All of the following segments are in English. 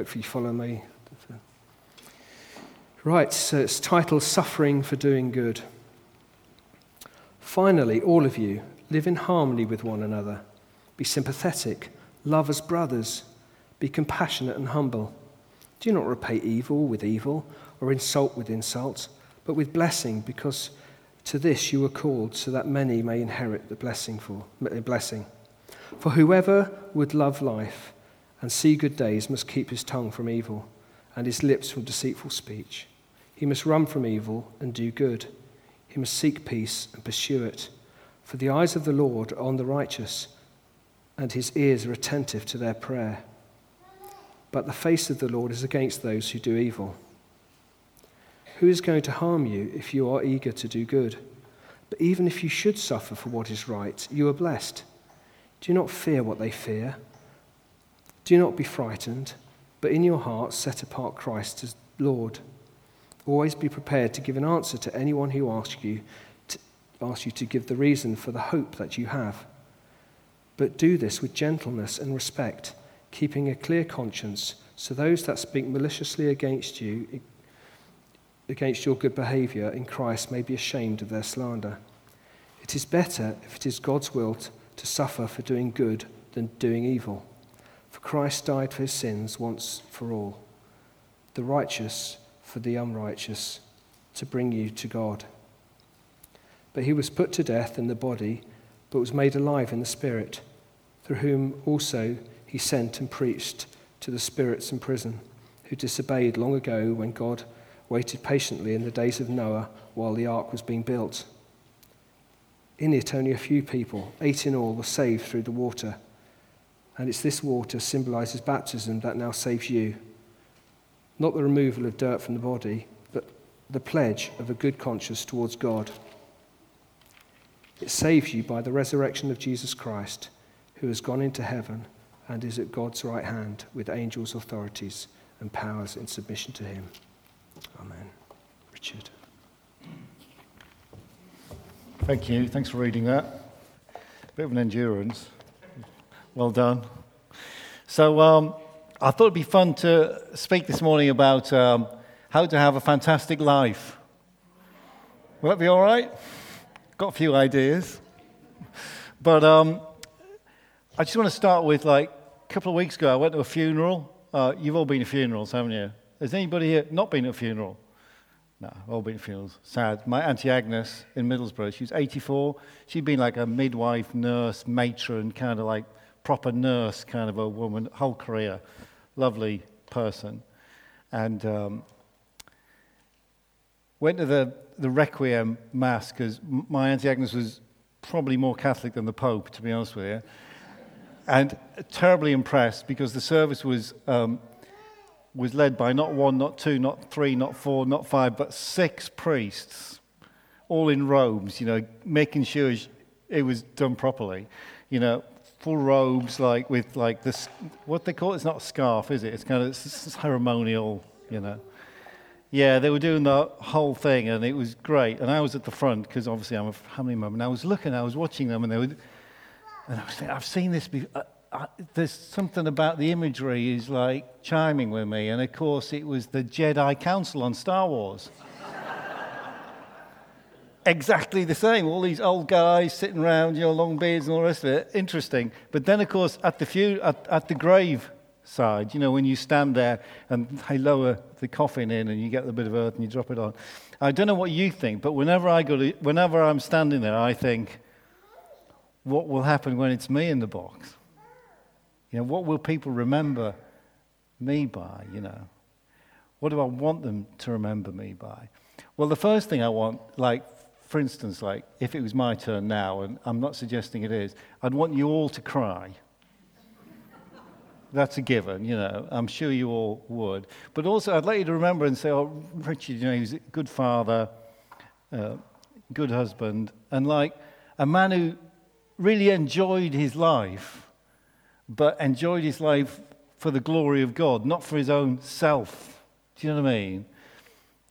Hopefully, you follow me. Right, so it's titled Suffering for Doing Good. Finally, all of you, live in harmony with one another. Be sympathetic, love as brothers, be compassionate and humble. Do not repay evil with evil or insult with insult, but with blessing, because to this you were called, so that many may inherit the blessing. For, blessing. for whoever would love life and see good days must keep his tongue from evil and his lips from deceitful speech. He must run from evil and do good. He must seek peace and pursue it. For the eyes of the Lord are on the righteous, and his ears are attentive to their prayer. But the face of the Lord is against those who do evil. Who is going to harm you if you are eager to do good? But even if you should suffer for what is right, you are blessed. Do not fear what they fear do not be frightened, but in your hearts set apart Christ as Lord. Always be prepared to give an answer to anyone who asks you to, asks you to give the reason for the hope that you have. But do this with gentleness and respect, keeping a clear conscience, so those that speak maliciously against you, against your good behavior in Christ, may be ashamed of their slander. It is better, if it is God's will, to suffer for doing good than doing evil. For Christ died for his sins once for all, the righteous for the unrighteous, to bring you to God. But he was put to death in the body, but was made alive in the spirit, through whom also he sent and preached to the spirits in prison, who disobeyed long ago when God waited patiently in the days of Noah while the ark was being built. In it, only a few people, eight in all, were saved through the water. And it's this water symbolizes baptism that now saves you. Not the removal of dirt from the body, but the pledge of a good conscience towards God. It saves you by the resurrection of Jesus Christ, who has gone into heaven and is at God's right hand with angels, authorities, and powers in submission to him. Amen. Richard. Thank you. Thanks for reading that. Bit of an endurance. Well done. So, um, I thought it'd be fun to speak this morning about um, how to have a fantastic life. Will that be all right? Got a few ideas. But um, I just want to start with like a couple of weeks ago, I went to a funeral. Uh, you've all been to funerals, haven't you? Has anybody here not been to a funeral? No, all been to funerals. Sad. My Auntie Agnes in Middlesbrough, she was 84. She'd been like a midwife, nurse, matron, kind of like proper nurse kind of a woman, whole career, lovely person. And um, went to the, the Requiem Mass because my Auntie Agnes was probably more Catholic than the Pope, to be honest with you. And terribly impressed because the service was, um, was led by not one, not two, not three, not four, not five, but six priests, all in robes, you know, making sure it was done properly. You know, full robes, like with like this, what they call it, it's not a scarf, is it? It's kind of it's ceremonial, you know. Yeah, they were doing the whole thing, and it was great. And I was at the front because obviously I'm a family member. And I was looking, I was watching them, and they were, and I was thinking, I've seen this. Before. I, uh, uh, there's something about the imagery is like chiming with me, and of course it was the Jedi Council on Star Wars exactly the same. All these old guys sitting around, you know, long beards and all the rest of it. Interesting. But then, of course, at the, few, at, at the grave side, you know, when you stand there and they lower the coffin in and you get the bit of earth and you drop it on. I don't know what you think, but whenever, I go to, whenever I'm standing there, I think, what will happen when it's me in the box? You know, what will people remember me by, you know? What do I want them to remember me by? Well, the first thing I want, like for instance, like if it was my turn now, and I'm not suggesting it is, I'd want you all to cry. That's a given, you know. I'm sure you all would. But also, I'd like you to remember and say, oh, Richard, you know, he was a good father, uh, good husband, and like a man who really enjoyed his life, but enjoyed his life for the glory of God, not for his own self. Do you know what I mean?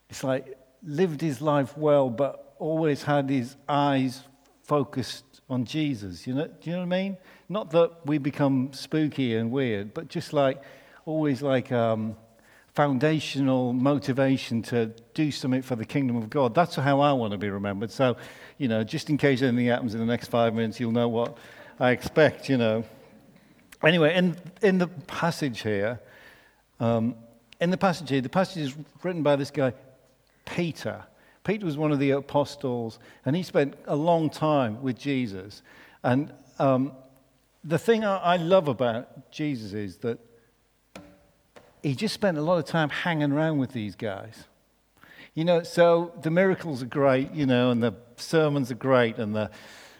It's like lived his life well, but always had his eyes focused on Jesus. You know, do you know what I mean? Not that we become spooky and weird, but just like always like um, foundational motivation to do something for the kingdom of God. That's how I want to be remembered. So, you know, just in case anything happens in the next five minutes, you'll know what I expect, you know. Anyway, in, in the passage here, um, in the passage here, the passage is written by this guy, Peter. Peter was one of the apostles, and he spent a long time with Jesus. And um, the thing I, I love about Jesus is that he just spent a lot of time hanging around with these guys. You know, so the miracles are great, you know, and the sermons are great, and the,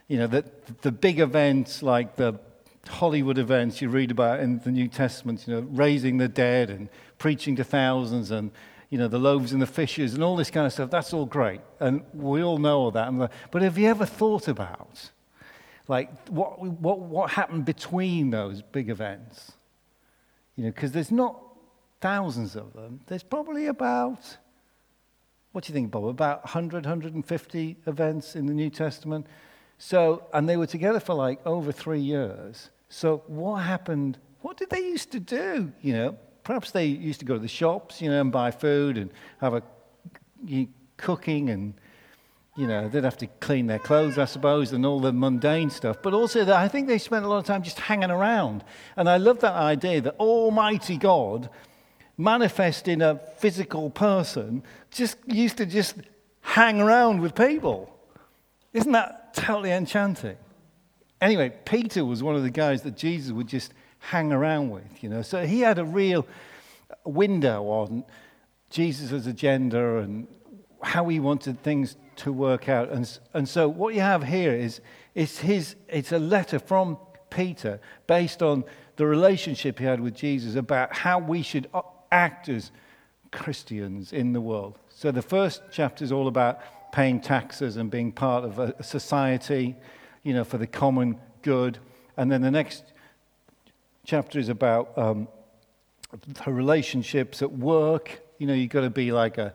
you know, the, the big events like the Hollywood events you read about in the New Testament, you know, raising the dead and preaching to thousands and, you know, the loaves and the fishes and all this kind of stuff, that's all great. And we all know all that. Uh, but have you ever thought about, like, what, what, what happened between those big events? You know, because there's not thousands of them. There's probably about, what do you think, Bob? About 100, 150 events in the New Testament. So, and they were together for like over three years. So, what happened? What did they used to do? You know, perhaps they used to go to the shops, you know, and buy food and have a cooking and, you know, they'd have to clean their clothes, I suppose, and all the mundane stuff. But also, I think they spent a lot of time just hanging around. And I love that idea that Almighty God manifest in a physical person, just used to just hang around with people. Isn't that totally enchanting? Anyway, Peter was one of the guys that Jesus would just hang around with, you know. So he had a real window on Jesus' agenda and how he wanted things to work out. And, and so what you have here is it's, his, it's a letter from Peter based on the relationship he had with Jesus about how we should act as Christians in the world. So the first chapter is all about paying taxes and being part of a society, you know, for the common good. And then the next chapter is about um, relationships at work. You know, you've got to be like a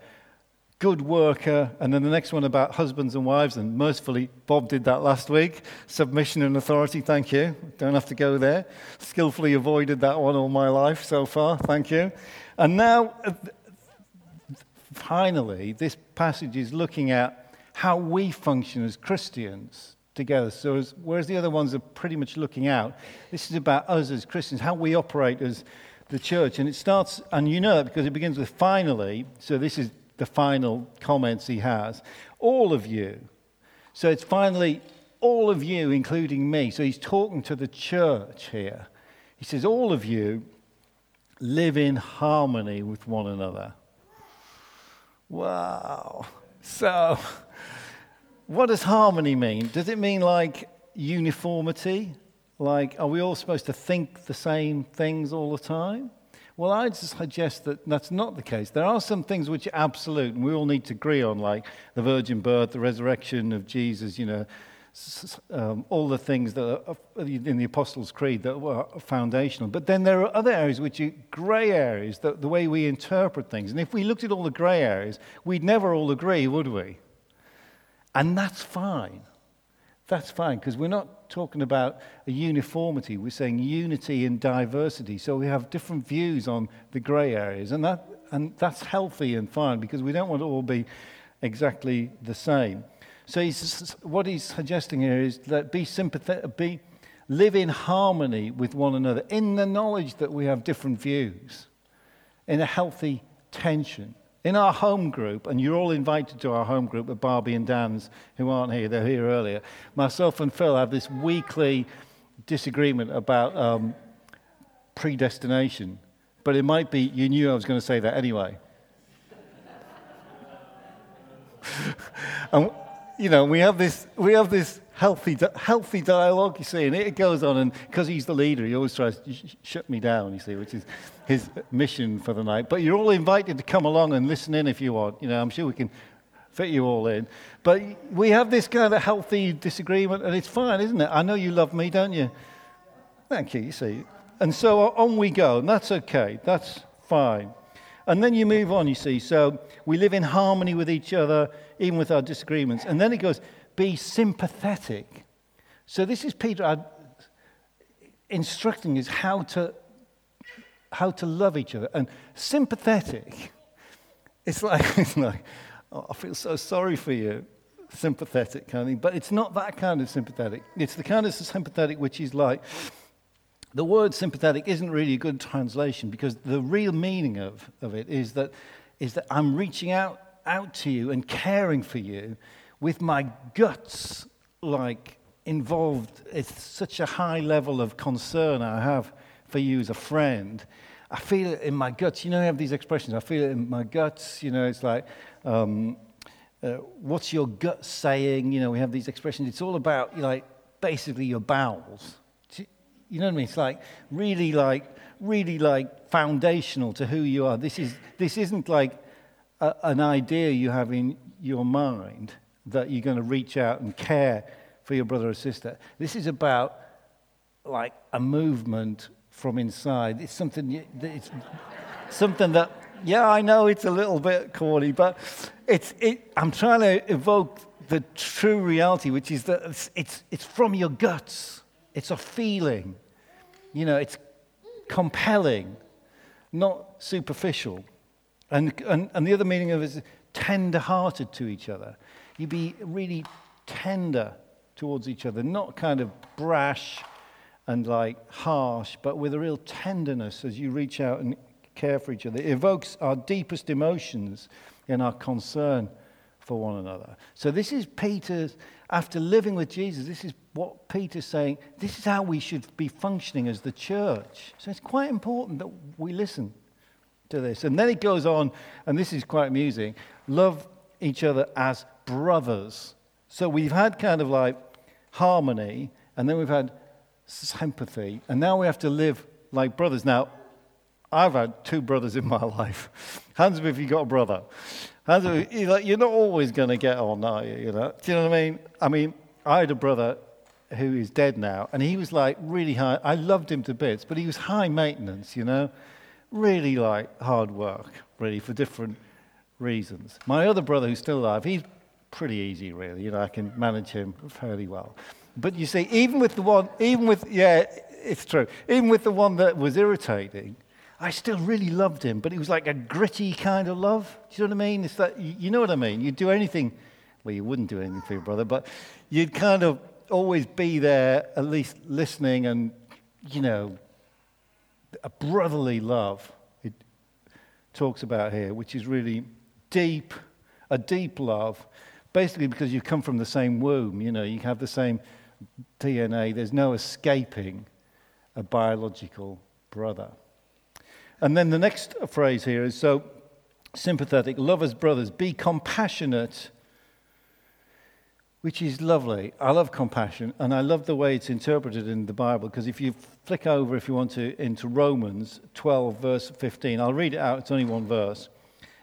good worker. And then the next one about husbands and wives. And mercifully, Bob did that last week. Submission and authority, thank you. Don't have to go there. Skillfully avoided that one all my life so far, thank you. And now, uh, finally, this passage is looking at how we function as Christians together. So, as, whereas the other ones are pretty much looking out, this is about us as Christians, how we operate as the church. And it starts, and you know it because it begins with finally. So, this is the final comments he has. All of you. So, it's finally all of you, including me. So, he's talking to the church here. He says, All of you live in harmony with one another. Wow. So, what does harmony mean? Does it mean like uniformity? Like, are we all supposed to think the same things all the time? Well, I'd suggest that that's not the case. There are some things which are absolute, and we all need to agree on, like the virgin birth, the resurrection of Jesus, you know, um, all the things that are in the Apostles' Creed that were foundational. But then there are other areas which are grey areas, the, the way we interpret things. And if we looked at all the grey areas, we'd never all agree, would we? And that's fine. That's fine, because we're not talking about a uniformity. We're saying unity and diversity. So we have different views on the grey areas. And, that, and that's healthy and fine, because we don't want to all be exactly the same. So he's, what he's suggesting here is that be sympathetic, be, live in harmony with one another, in the knowledge that we have different views, in a healthy tension. In our home group, and you're all invited to our home group with Barbie and Dan's, who aren't here, they're here earlier. Myself and Phil have this weekly disagreement about um, predestination. But it might be, you knew I was going to say that anyway. and you know, we have this, we have this healthy, healthy dialogue, you see, and it goes on, and because he's the leader, he always tries to sh- shut me down, you see, which is his mission for the night. But you're all invited to come along and listen in if you want. You know, I'm sure we can fit you all in. But we have this kind of healthy disagreement, and it's fine, isn't it? I know you love me, don't you? Thank you, you see. And so on we go, and that's okay. That's fine. And then you move on, you see. So we live in harmony with each other, even with our disagreements. And then it goes, be sympathetic. So this is Peter uh, instructing us how to how to love each other. And sympathetic, it's like, it's like oh, I feel so sorry for you, sympathetic kind of thing. But it's not that kind of sympathetic. It's the kind of sympathetic which is like, the word sympathetic isn't really a good translation because the real meaning of, of it is that, is that I'm reaching out, out to you and caring for you with my guts like involved. It's such a high level of concern I have for you as a friend. I feel it in my guts. You know, I have these expressions. I feel it in my guts. You know, it's like, um, uh, what's your gut saying? You know, we have these expressions. It's all about, like, basically your bowels. You know what I mean? It's like really, like, really, like, foundational to who you are. This, is, this isn't like a, an idea you have in your mind that you're going to reach out and care for your brother or sister. This is about, like, a movement from inside. It's something, it's something that, yeah, I know it's a little bit corny, but it's, it, I'm trying to evoke the true reality, which is that it's, it's, it's from your guts. It's a feeling. You know, it's compelling, not superficial. And, and, and the other meaning of it is tender hearted to each other. You be really tender towards each other, not kind of brash and like harsh, but with a real tenderness as you reach out and care for each other. It evokes our deepest emotions in our concern for one another. So, this is Peter's, after living with Jesus, this is what Peter's saying. This is how we should be functioning as the church. So, it's quite important that we listen to this. And then it goes on, and this is quite amusing love each other as brothers. So, we've had kind of like harmony, and then we've had sympathy, and now we have to live like brothers. Now, I've had two brothers in my life. Hands up if you got a brother. Hands up, you're not always going to get on, are you? you know? Do you know what I mean? I mean, I had a brother who is dead now, and he was like really high. I loved him to bits, but he was high maintenance, you know? Really like hard work, really, for different reasons. My other brother who's still alive, he's pretty easy, really. You know, I can manage him fairly well. But you see, even with the one, even with, yeah, it's true, even with the one that was irritating, I still really loved him, but it was like a gritty kind of love. Do you know what I mean? It's that, you know what I mean? You'd do anything, well, you wouldn't do anything for your brother, but you'd kind of always be there, at least listening and, you know, a brotherly love it talks about here, which is really deep, a deep love, basically because you come from the same womb, you know, you have the same DNA, there's no escaping a biological brother. And then the next phrase here is so sympathetic, love as brothers, be compassionate, which is lovely. I love compassion, and I love the way it's interpreted in the Bible, because if you flick over, if you want to, into Romans 12, verse 15, I'll read it out, it's only one verse.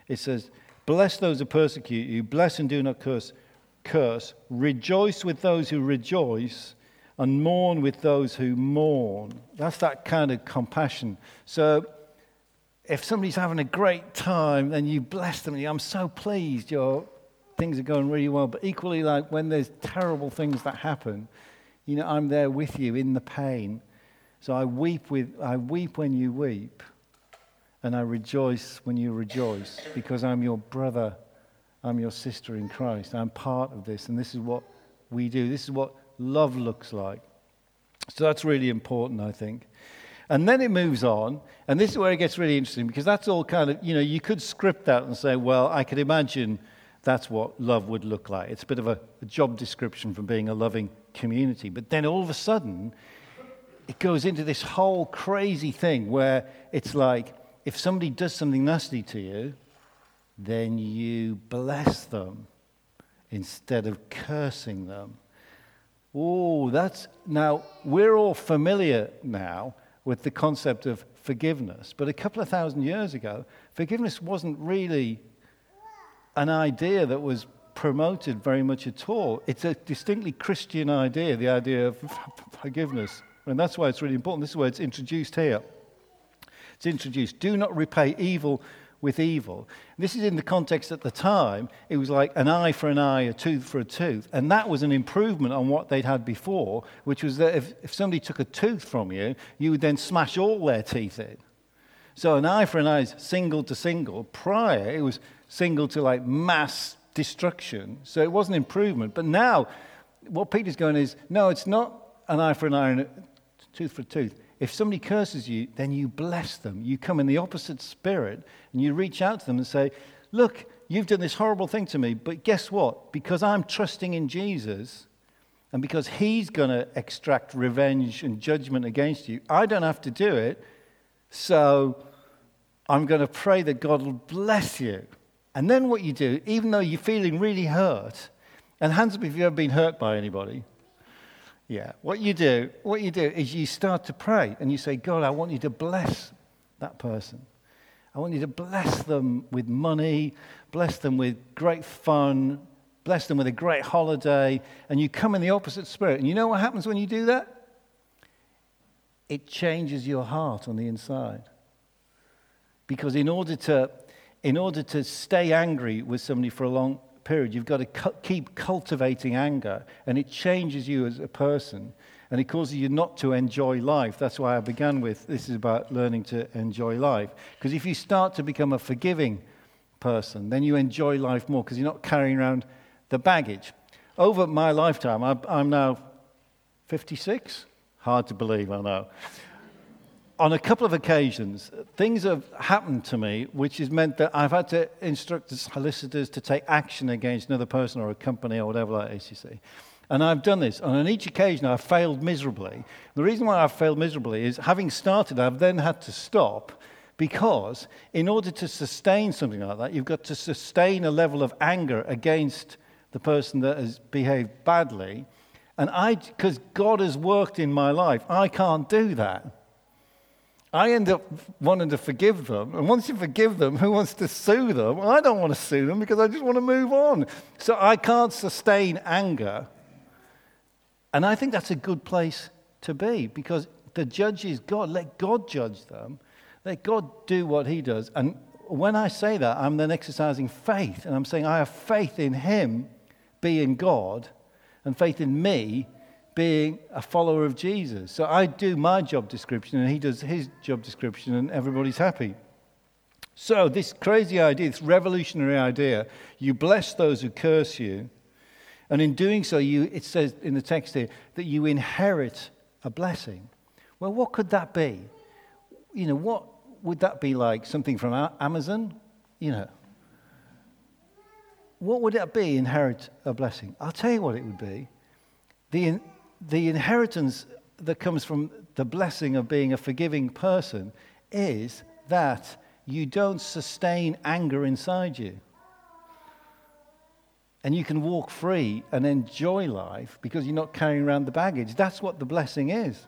It says, Bless those who persecute you, bless and do not curse curse. Rejoice with those who rejoice and mourn with those who mourn. That's that kind of compassion. So if somebody's having a great time, then you bless them. I'm so pleased your things are going really well. But equally, like when there's terrible things that happen, you know, I'm there with you in the pain. So I weep with I weep when you weep, and I rejoice when you rejoice, because I'm your brother I'm your sister in Christ. I'm part of this, and this is what we do. This is what love looks like. So that's really important, I think. And then it moves on, and this is where it gets really interesting because that's all kind of, you know, you could script that and say, well, I could imagine that's what love would look like. It's a bit of a, a job description from being a loving community. But then all of a sudden, it goes into this whole crazy thing where it's like if somebody does something nasty to you, then you bless them instead of cursing them. Oh, that's now we're all familiar now with the concept of forgiveness, but a couple of thousand years ago, forgiveness wasn't really an idea that was promoted very much at all. It's a distinctly Christian idea, the idea of forgiveness. And that's why it's really important. This is where it's introduced here. It's introduced. Do not repay evil with evil. This is in the context at the time, it was like an eye for an eye, a tooth for a tooth. And that was an improvement on what they'd had before, which was that if, if somebody took a tooth from you, you would then smash all their teeth in. So an eye for an eye is single to single. Prior, it was single to like mass destruction. So it was an improvement. But now, what Peter's going is no, it's not an eye for an eye and a tooth for a tooth. If somebody curses you, then you bless them. You come in the opposite spirit and you reach out to them and say, Look, you've done this horrible thing to me, but guess what? Because I'm trusting in Jesus and because he's going to extract revenge and judgment against you, I don't have to do it. So I'm going to pray that God will bless you. And then what you do, even though you're feeling really hurt, and hands up if you've ever been hurt by anybody. Yeah, what you do, what you do is you start to pray and you say, God, I want you to bless that person. I want you to bless them with money, bless them with great fun, bless them with a great holiday, and you come in the opposite spirit. And you know what happens when you do that? It changes your heart on the inside. Because in order to, in order to stay angry with somebody for a long period, you've got to cu- keep cultivating anger, and it changes you as a person, and it causes you not to enjoy life. That's why I began with this is about learning to enjoy life. Because if you start to become a forgiving person, then you enjoy life more because you're not carrying around the baggage. Over my lifetime, I'm now 56. Hard to believe, I know. On a couple of occasions, things have happened to me which has meant that I've had to instruct solicitors to take action against another person or a company or whatever like ACC. And I've done this. And on each occasion, I've failed miserably. The reason why I've failed miserably is having started, I've then had to stop because in order to sustain something like that, you've got to sustain a level of anger against the person that has behaved badly. And I, because God has worked in my life, I can't do that. I end up wanting to forgive them. And once you forgive them, who wants to sue them? I don't want to sue them because I just want to move on. So I can't sustain anger. And I think that's a good place to be because the judge is God. Let God judge them. Let God do what he does. And when I say that, I'm then exercising faith. And I'm saying I have faith in him being God and faith in me being a follower of Jesus. So I do my job description and he does his job description and everybody's happy. So, this crazy idea, this revolutionary idea, you bless those who curse you. And in doing so, you, it says in the text here that you inherit a blessing. Well, what could that be? You know, what would that be like? Something from Amazon? You know, what would that be, inherit a blessing? I'll tell you what it would be. The, the inheritance that comes from the blessing of being a forgiving person is that you don't sustain anger inside you. And you can walk free and enjoy life because you're not carrying around the baggage. That's what the blessing is.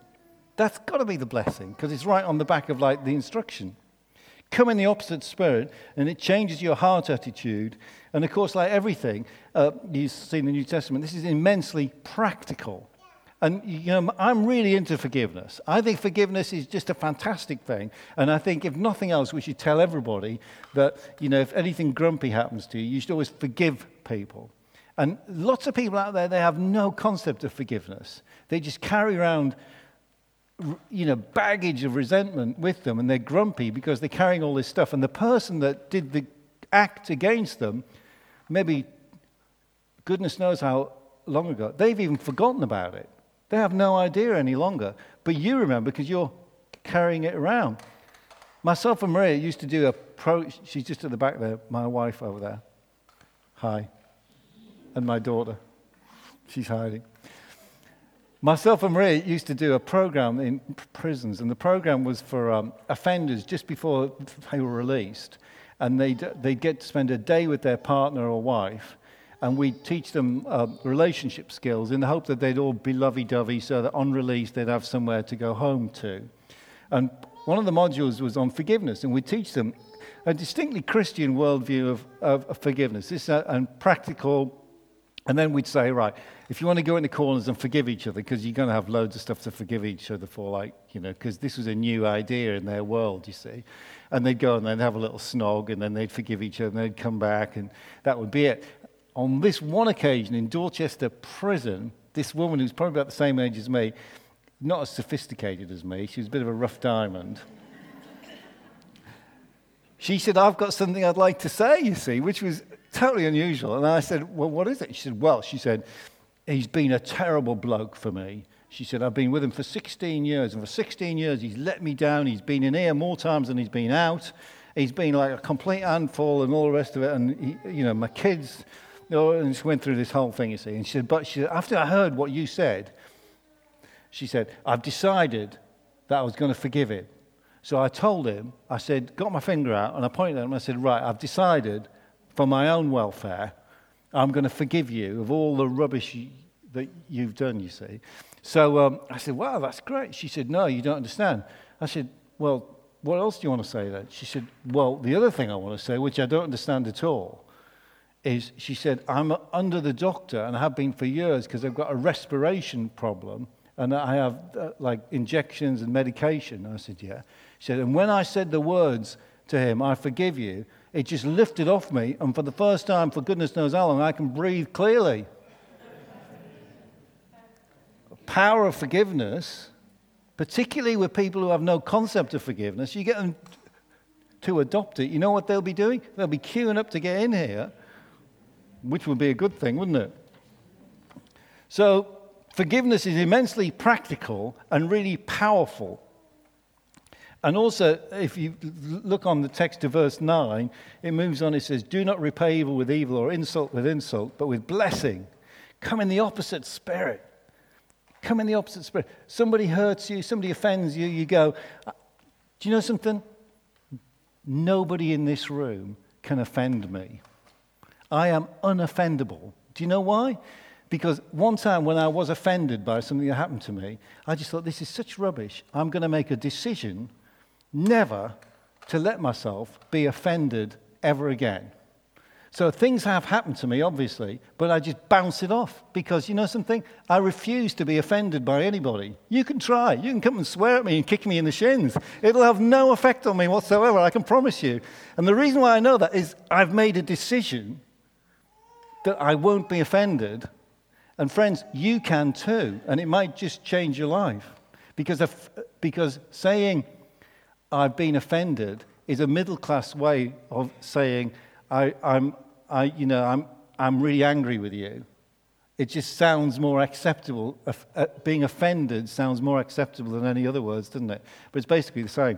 That's got to be the blessing because it's right on the back of like the instruction come in the opposite spirit and it changes your heart attitude. And of course, like everything uh, you see in the New Testament, this is immensely practical. And you know, I'm really into forgiveness. I think forgiveness is just a fantastic thing. And I think, if nothing else, we should tell everybody that, you know, if anything grumpy happens to you, you should always forgive people. And lots of people out there, they have no concept of forgiveness. They just carry around you know, baggage of resentment with them and they're grumpy because they're carrying all this stuff. And the person that did the act against them, maybe goodness knows how long ago, they've even forgotten about it. They have no idea any longer. But you remember because you're carrying it around. Myself and Maria used to do a pro, she's just at the back there, my wife over there. Hi. And my daughter. She's hiding. Myself and Maria used to do a program in prisons, and the program was for um, offenders just before they were released. And they'd, they'd get to spend a day with their partner or wife, and we'd teach them uh, relationship skills in the hope that they'd all be lovey dovey so that on release they'd have somewhere to go home to. And one of the modules was on forgiveness, and we'd teach them a distinctly Christian worldview of, of, of forgiveness. This uh, and practical and then we'd say, right, if you want to go in the corners and forgive each other, because you're going to have loads of stuff to forgive each other for, like, you know, because this was a new idea in their world, you see. And they'd go and they'd have a little snog, and then they'd forgive each other, and they'd come back, and that would be it. On this one occasion in Dorchester prison, this woman who's probably about the same age as me, not as sophisticated as me, she was a bit of a rough diamond. she said, I've got something I'd like to say, you see, which was totally unusual. And I said, Well, what is it? She said, Well, she said, He's been a terrible bloke for me. She said, I've been with him for 16 years, and for 16 years he's let me down. He's been in here more times than he's been out. He's been like a complete handful and all the rest of it. And, he, you know, my kids, know, and she went through this whole thing, you see. And she said, But she said, after I heard what you said, she said, I've decided that I was going to forgive it. So I told him, I said, got my finger out, and I pointed at him, I said, Right, I've decided for my own welfare, I'm going to forgive you of all the rubbish that you've done, you see. So um, I said, Wow, that's great. She said, No, you don't understand. I said, Well, what else do you want to say then? She said, Well, the other thing I want to say, which I don't understand at all, is she said, I'm under the doctor and have been for years because I've got a respiration problem and I have uh, like injections and medication. I said, Yeah. She said, And when I said the words to him, I forgive you, it just lifted off me. And for the first time, for goodness knows how long, I can breathe clearly. Power of forgiveness, particularly with people who have no concept of forgiveness, you get them to adopt it. You know what they'll be doing? They'll be queuing up to get in here, which would be a good thing, wouldn't it? So, forgiveness is immensely practical and really powerful. And also, if you look on the text to verse 9, it moves on. It says, Do not repay evil with evil or insult with insult, but with blessing. Come in the opposite spirit. Come in the opposite spirit. Somebody hurts you, somebody offends you, you go, uh, Do you know something? Nobody in this room can offend me. I am unoffendable. Do you know why? Because one time when I was offended by something that happened to me, I just thought, This is such rubbish. I'm going to make a decision never to let myself be offended ever again. So things have happened to me, obviously, but I just bounce it off because you know something? I refuse to be offended by anybody. You can try. You can come and swear at me and kick me in the shins. It'll have no effect on me whatsoever, I can promise you. And the reason why I know that is I've made a decision that I won't be offended. And friends, you can too. And it might just change your life. Because, if, because saying, I've been offended is a middle class way of saying, I, am I, you know, I'm, I'm really angry with you. It just sounds more acceptable. Being offended sounds more acceptable than any other words, doesn't it? But it's basically the same.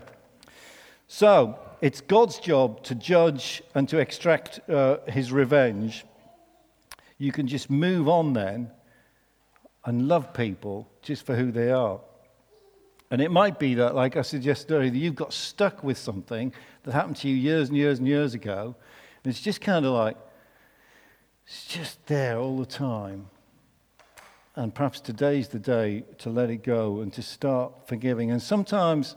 So, it's God's job to judge and to extract uh, his revenge. You can just move on then and love people just for who they are. And it might be that, like I suggested earlier, that you've got stuck with something that happened to you years and years and years ago. And it's just kind of like, it's just there all the time. And perhaps today's the day to let it go and to start forgiving. And sometimes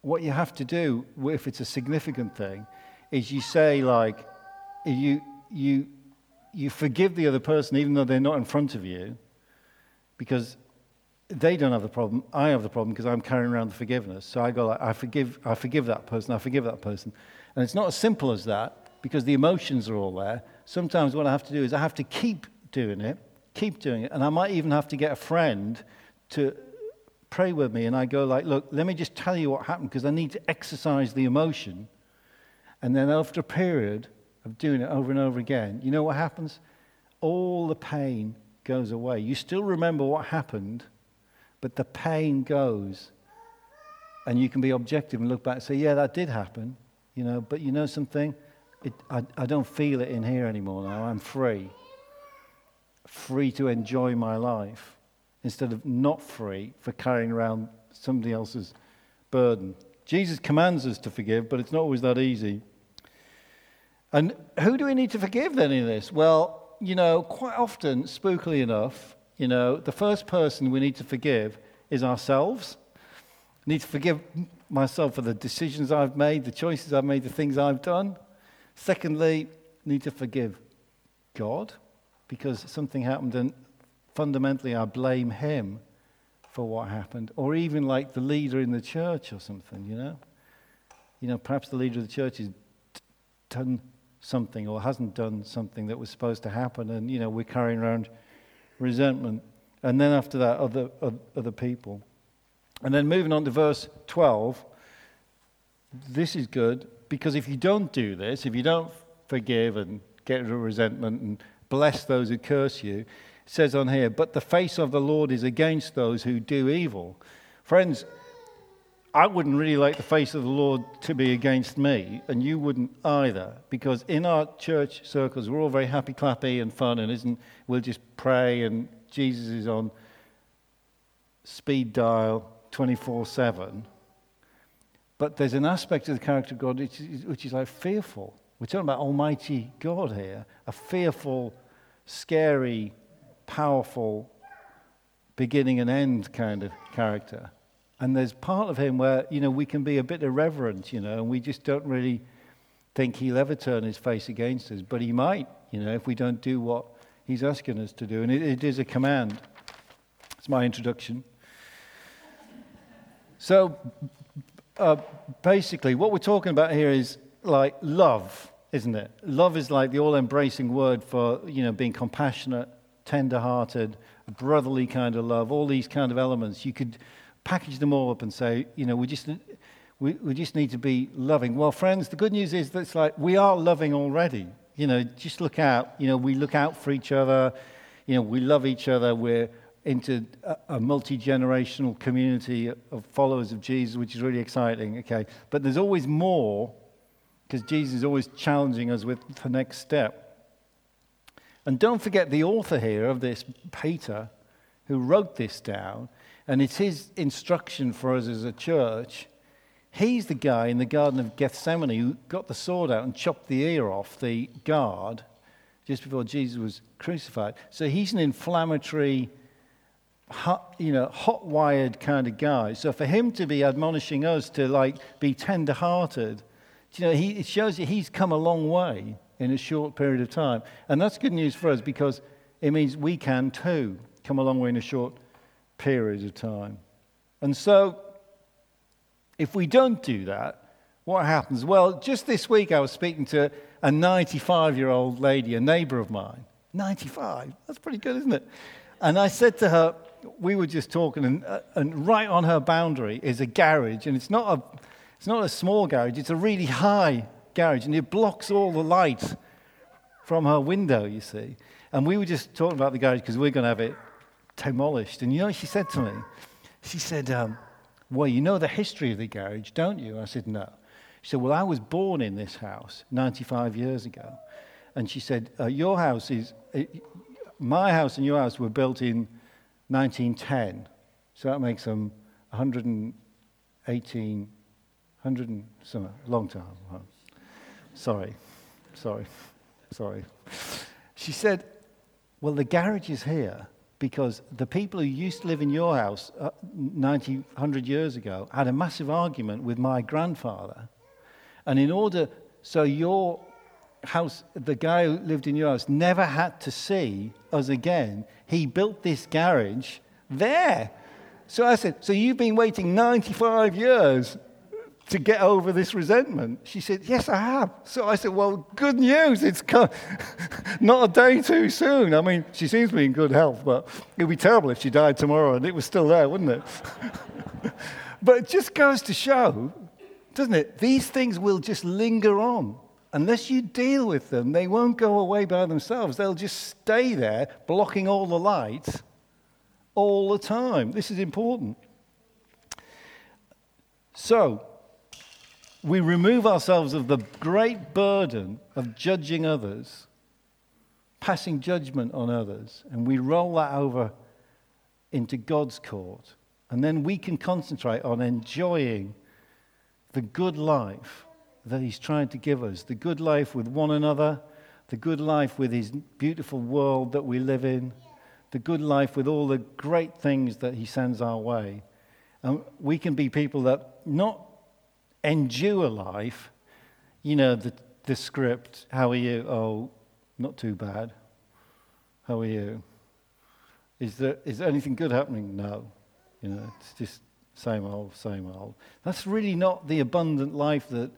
what you have to do, if it's a significant thing, is you say, like, you, you, you forgive the other person even though they're not in front of you, because they don't have the problem. I have the problem because I'm carrying around the forgiveness. So I go like, I forgive, I forgive that person. I forgive that person. And it's not as simple as that because the emotions are all there. Sometimes what I have to do is I have to keep doing it, keep doing it, and I might even have to get a friend to pray with me. And I go like, look, let me just tell you what happened because I need to exercise the emotion. And then after a period of doing it over and over again, you know what happens? All the pain goes away. You still remember what happened but the pain goes. And you can be objective and look back and say, yeah, that did happen, you know, but you know something? It, I, I don't feel it in here anymore now. I'm free. Free to enjoy my life instead of not free for carrying around somebody else's burden. Jesus commands us to forgive, but it's not always that easy. And who do we need to forgive then in this? Well, you know, quite often, spookily enough, you know, the first person we need to forgive is ourselves. I need to forgive myself for the decisions I've made, the choices I've made, the things I've done. Secondly, need to forgive God because something happened and fundamentally I blame him for what happened. Or even like the leader in the church or something, you know? You know, perhaps the leader of the church has done something or hasn't done something that was supposed to happen and, you know, we're carrying around resentment. And then after that, other, other people. And then moving on to verse 12, this is good. because if you don't do this, if you don't forgive and get rid of resentment and bless those who curse you, it says on here, but the face of the Lord is against those who do evil. Friends, I wouldn't really like the face of the Lord to be against me, and you wouldn't either, because in our church circles, we're all very happy, clappy, and fun, and isn't we'll just pray, and Jesus is on speed dial 24 7. But there's an aspect of the character of God which is, which is like fearful. We're talking about Almighty God here, a fearful, scary, powerful, beginning and end kind of character. And there's part of him where, you know, we can be a bit irreverent, you know, and we just don't really think he'll ever turn his face against us. But he might, you know, if we don't do what he's asking us to do. And it, it is a command. It's my introduction. So uh, basically, what we're talking about here is like love, isn't it? Love is like the all embracing word for, you know, being compassionate, tender hearted, brotherly kind of love, all these kind of elements. You could package them all up and say, you know, we just, we, we just need to be loving. Well, friends, the good news is that it's like we are loving already. You know, just look out. You know, we look out for each other. You know, we love each other. We're into a, a multi generational community of followers of Jesus, which is really exciting. Okay, but there's always more because Jesus is always challenging us with the next step. And don't forget the author here of this, Peter, who wrote this down. And it's his instruction for us as a church. He's the guy in the Garden of Gethsemane who got the sword out and chopped the ear off the guard just before Jesus was crucified. So he's an inflammatory, hot, you know, hot-wired kind of guy. So for him to be admonishing us to like be tender-hearted, you know, he, it shows you he's come a long way in a short period of time, and that's good news for us because it means we can too come a long way in a short period of time. And so, if we don't do that, what happens? Well, just this week I was speaking to a 95 year old lady, a neighbor of mine. 95? That's pretty good, isn't it? And I said to her, we were just talking, and, uh, and right on her boundary is a garage, and it's not a, it's not a small garage, it's a really high garage, and it blocks all the light from her window, you see. And we were just talking about the garage because we're going to have it demolished. And you know she said to me? She said, um, Well, you know the history of the garage, don't you? I said, No. She said, Well, I was born in this house 95 years ago. And she said, uh, Your house is, uh, my house and your house were built in 1910. So that makes them 118, 100 and some, long time. Sorry, sorry, sorry. She said, Well, the garage is here because the people who used to live in your house uh, 90, 100 years ago had a massive argument with my grandfather. And in order, so your house, the guy who lived in your house never had to see us again, he built this garage there. So I said, So you've been waiting 95 years to get over this resentment? She said, Yes, I have. So I said, Well, good news. It's not a day too soon. I mean, she seems to be in good health, but it would be terrible if she died tomorrow and it was still there, wouldn't it? but it just goes to show, doesn't it? These things will just linger on. Unless you deal with them, they won't go away by themselves. They'll just stay there, blocking all the light all the time. This is important. So, we remove ourselves of the great burden of judging others, passing judgment on others, and we roll that over into God's court. And then we can concentrate on enjoying the good life that He's trying to give us the good life with one another, the good life with His beautiful world that we live in, the good life with all the great things that He sends our way. And we can be people that not endure life, you know, the, the script, how are you? Oh, not too bad. How are you? Is there, is there anything good happening? No. You know, it's just same old, same old. That's really not the abundant life that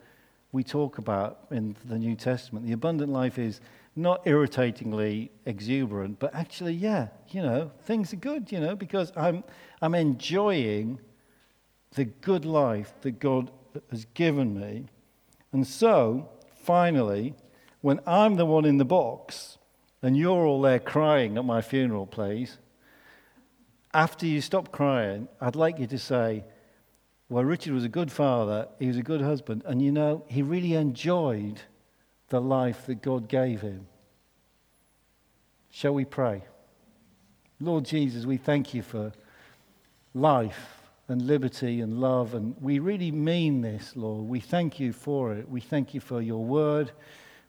we talk about in the New Testament. The abundant life is not irritatingly exuberant, but actually, yeah, you know, things are good, you know, because I'm, I'm enjoying the good life that God has given me. And so, finally, when I'm the one in the box and you're all there crying at my funeral, please, after you stop crying, I'd like you to say, Well, Richard was a good father, he was a good husband, and you know, he really enjoyed the life that God gave him. Shall we pray? Lord Jesus, we thank you for life and liberty and love, and we really mean this, Lord. We thank you for it. We thank you for your word.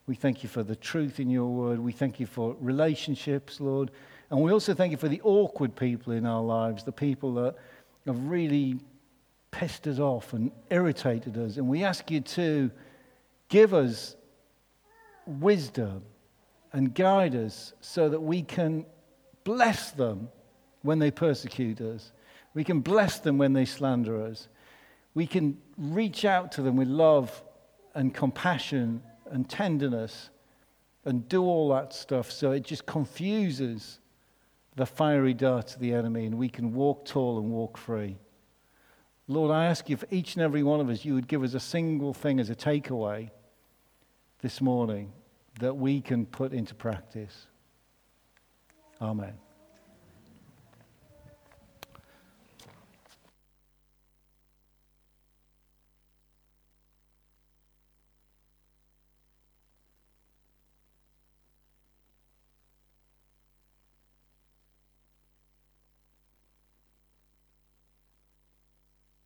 We thank you for the truth in your word. We thank you for relationships, Lord. And we also thank you for the awkward people in our lives, the people that have really pissed us off and irritated us. And we ask you to give us wisdom and guide us so that we can bless them when they persecute us. We can bless them when they slander us. We can reach out to them with love and compassion and tenderness and do all that stuff so it just confuses the fiery darts of the enemy, and we can walk tall and walk free. Lord, I ask you for each and every one of us, you would give us a single thing as a takeaway this morning that we can put into practice. Amen.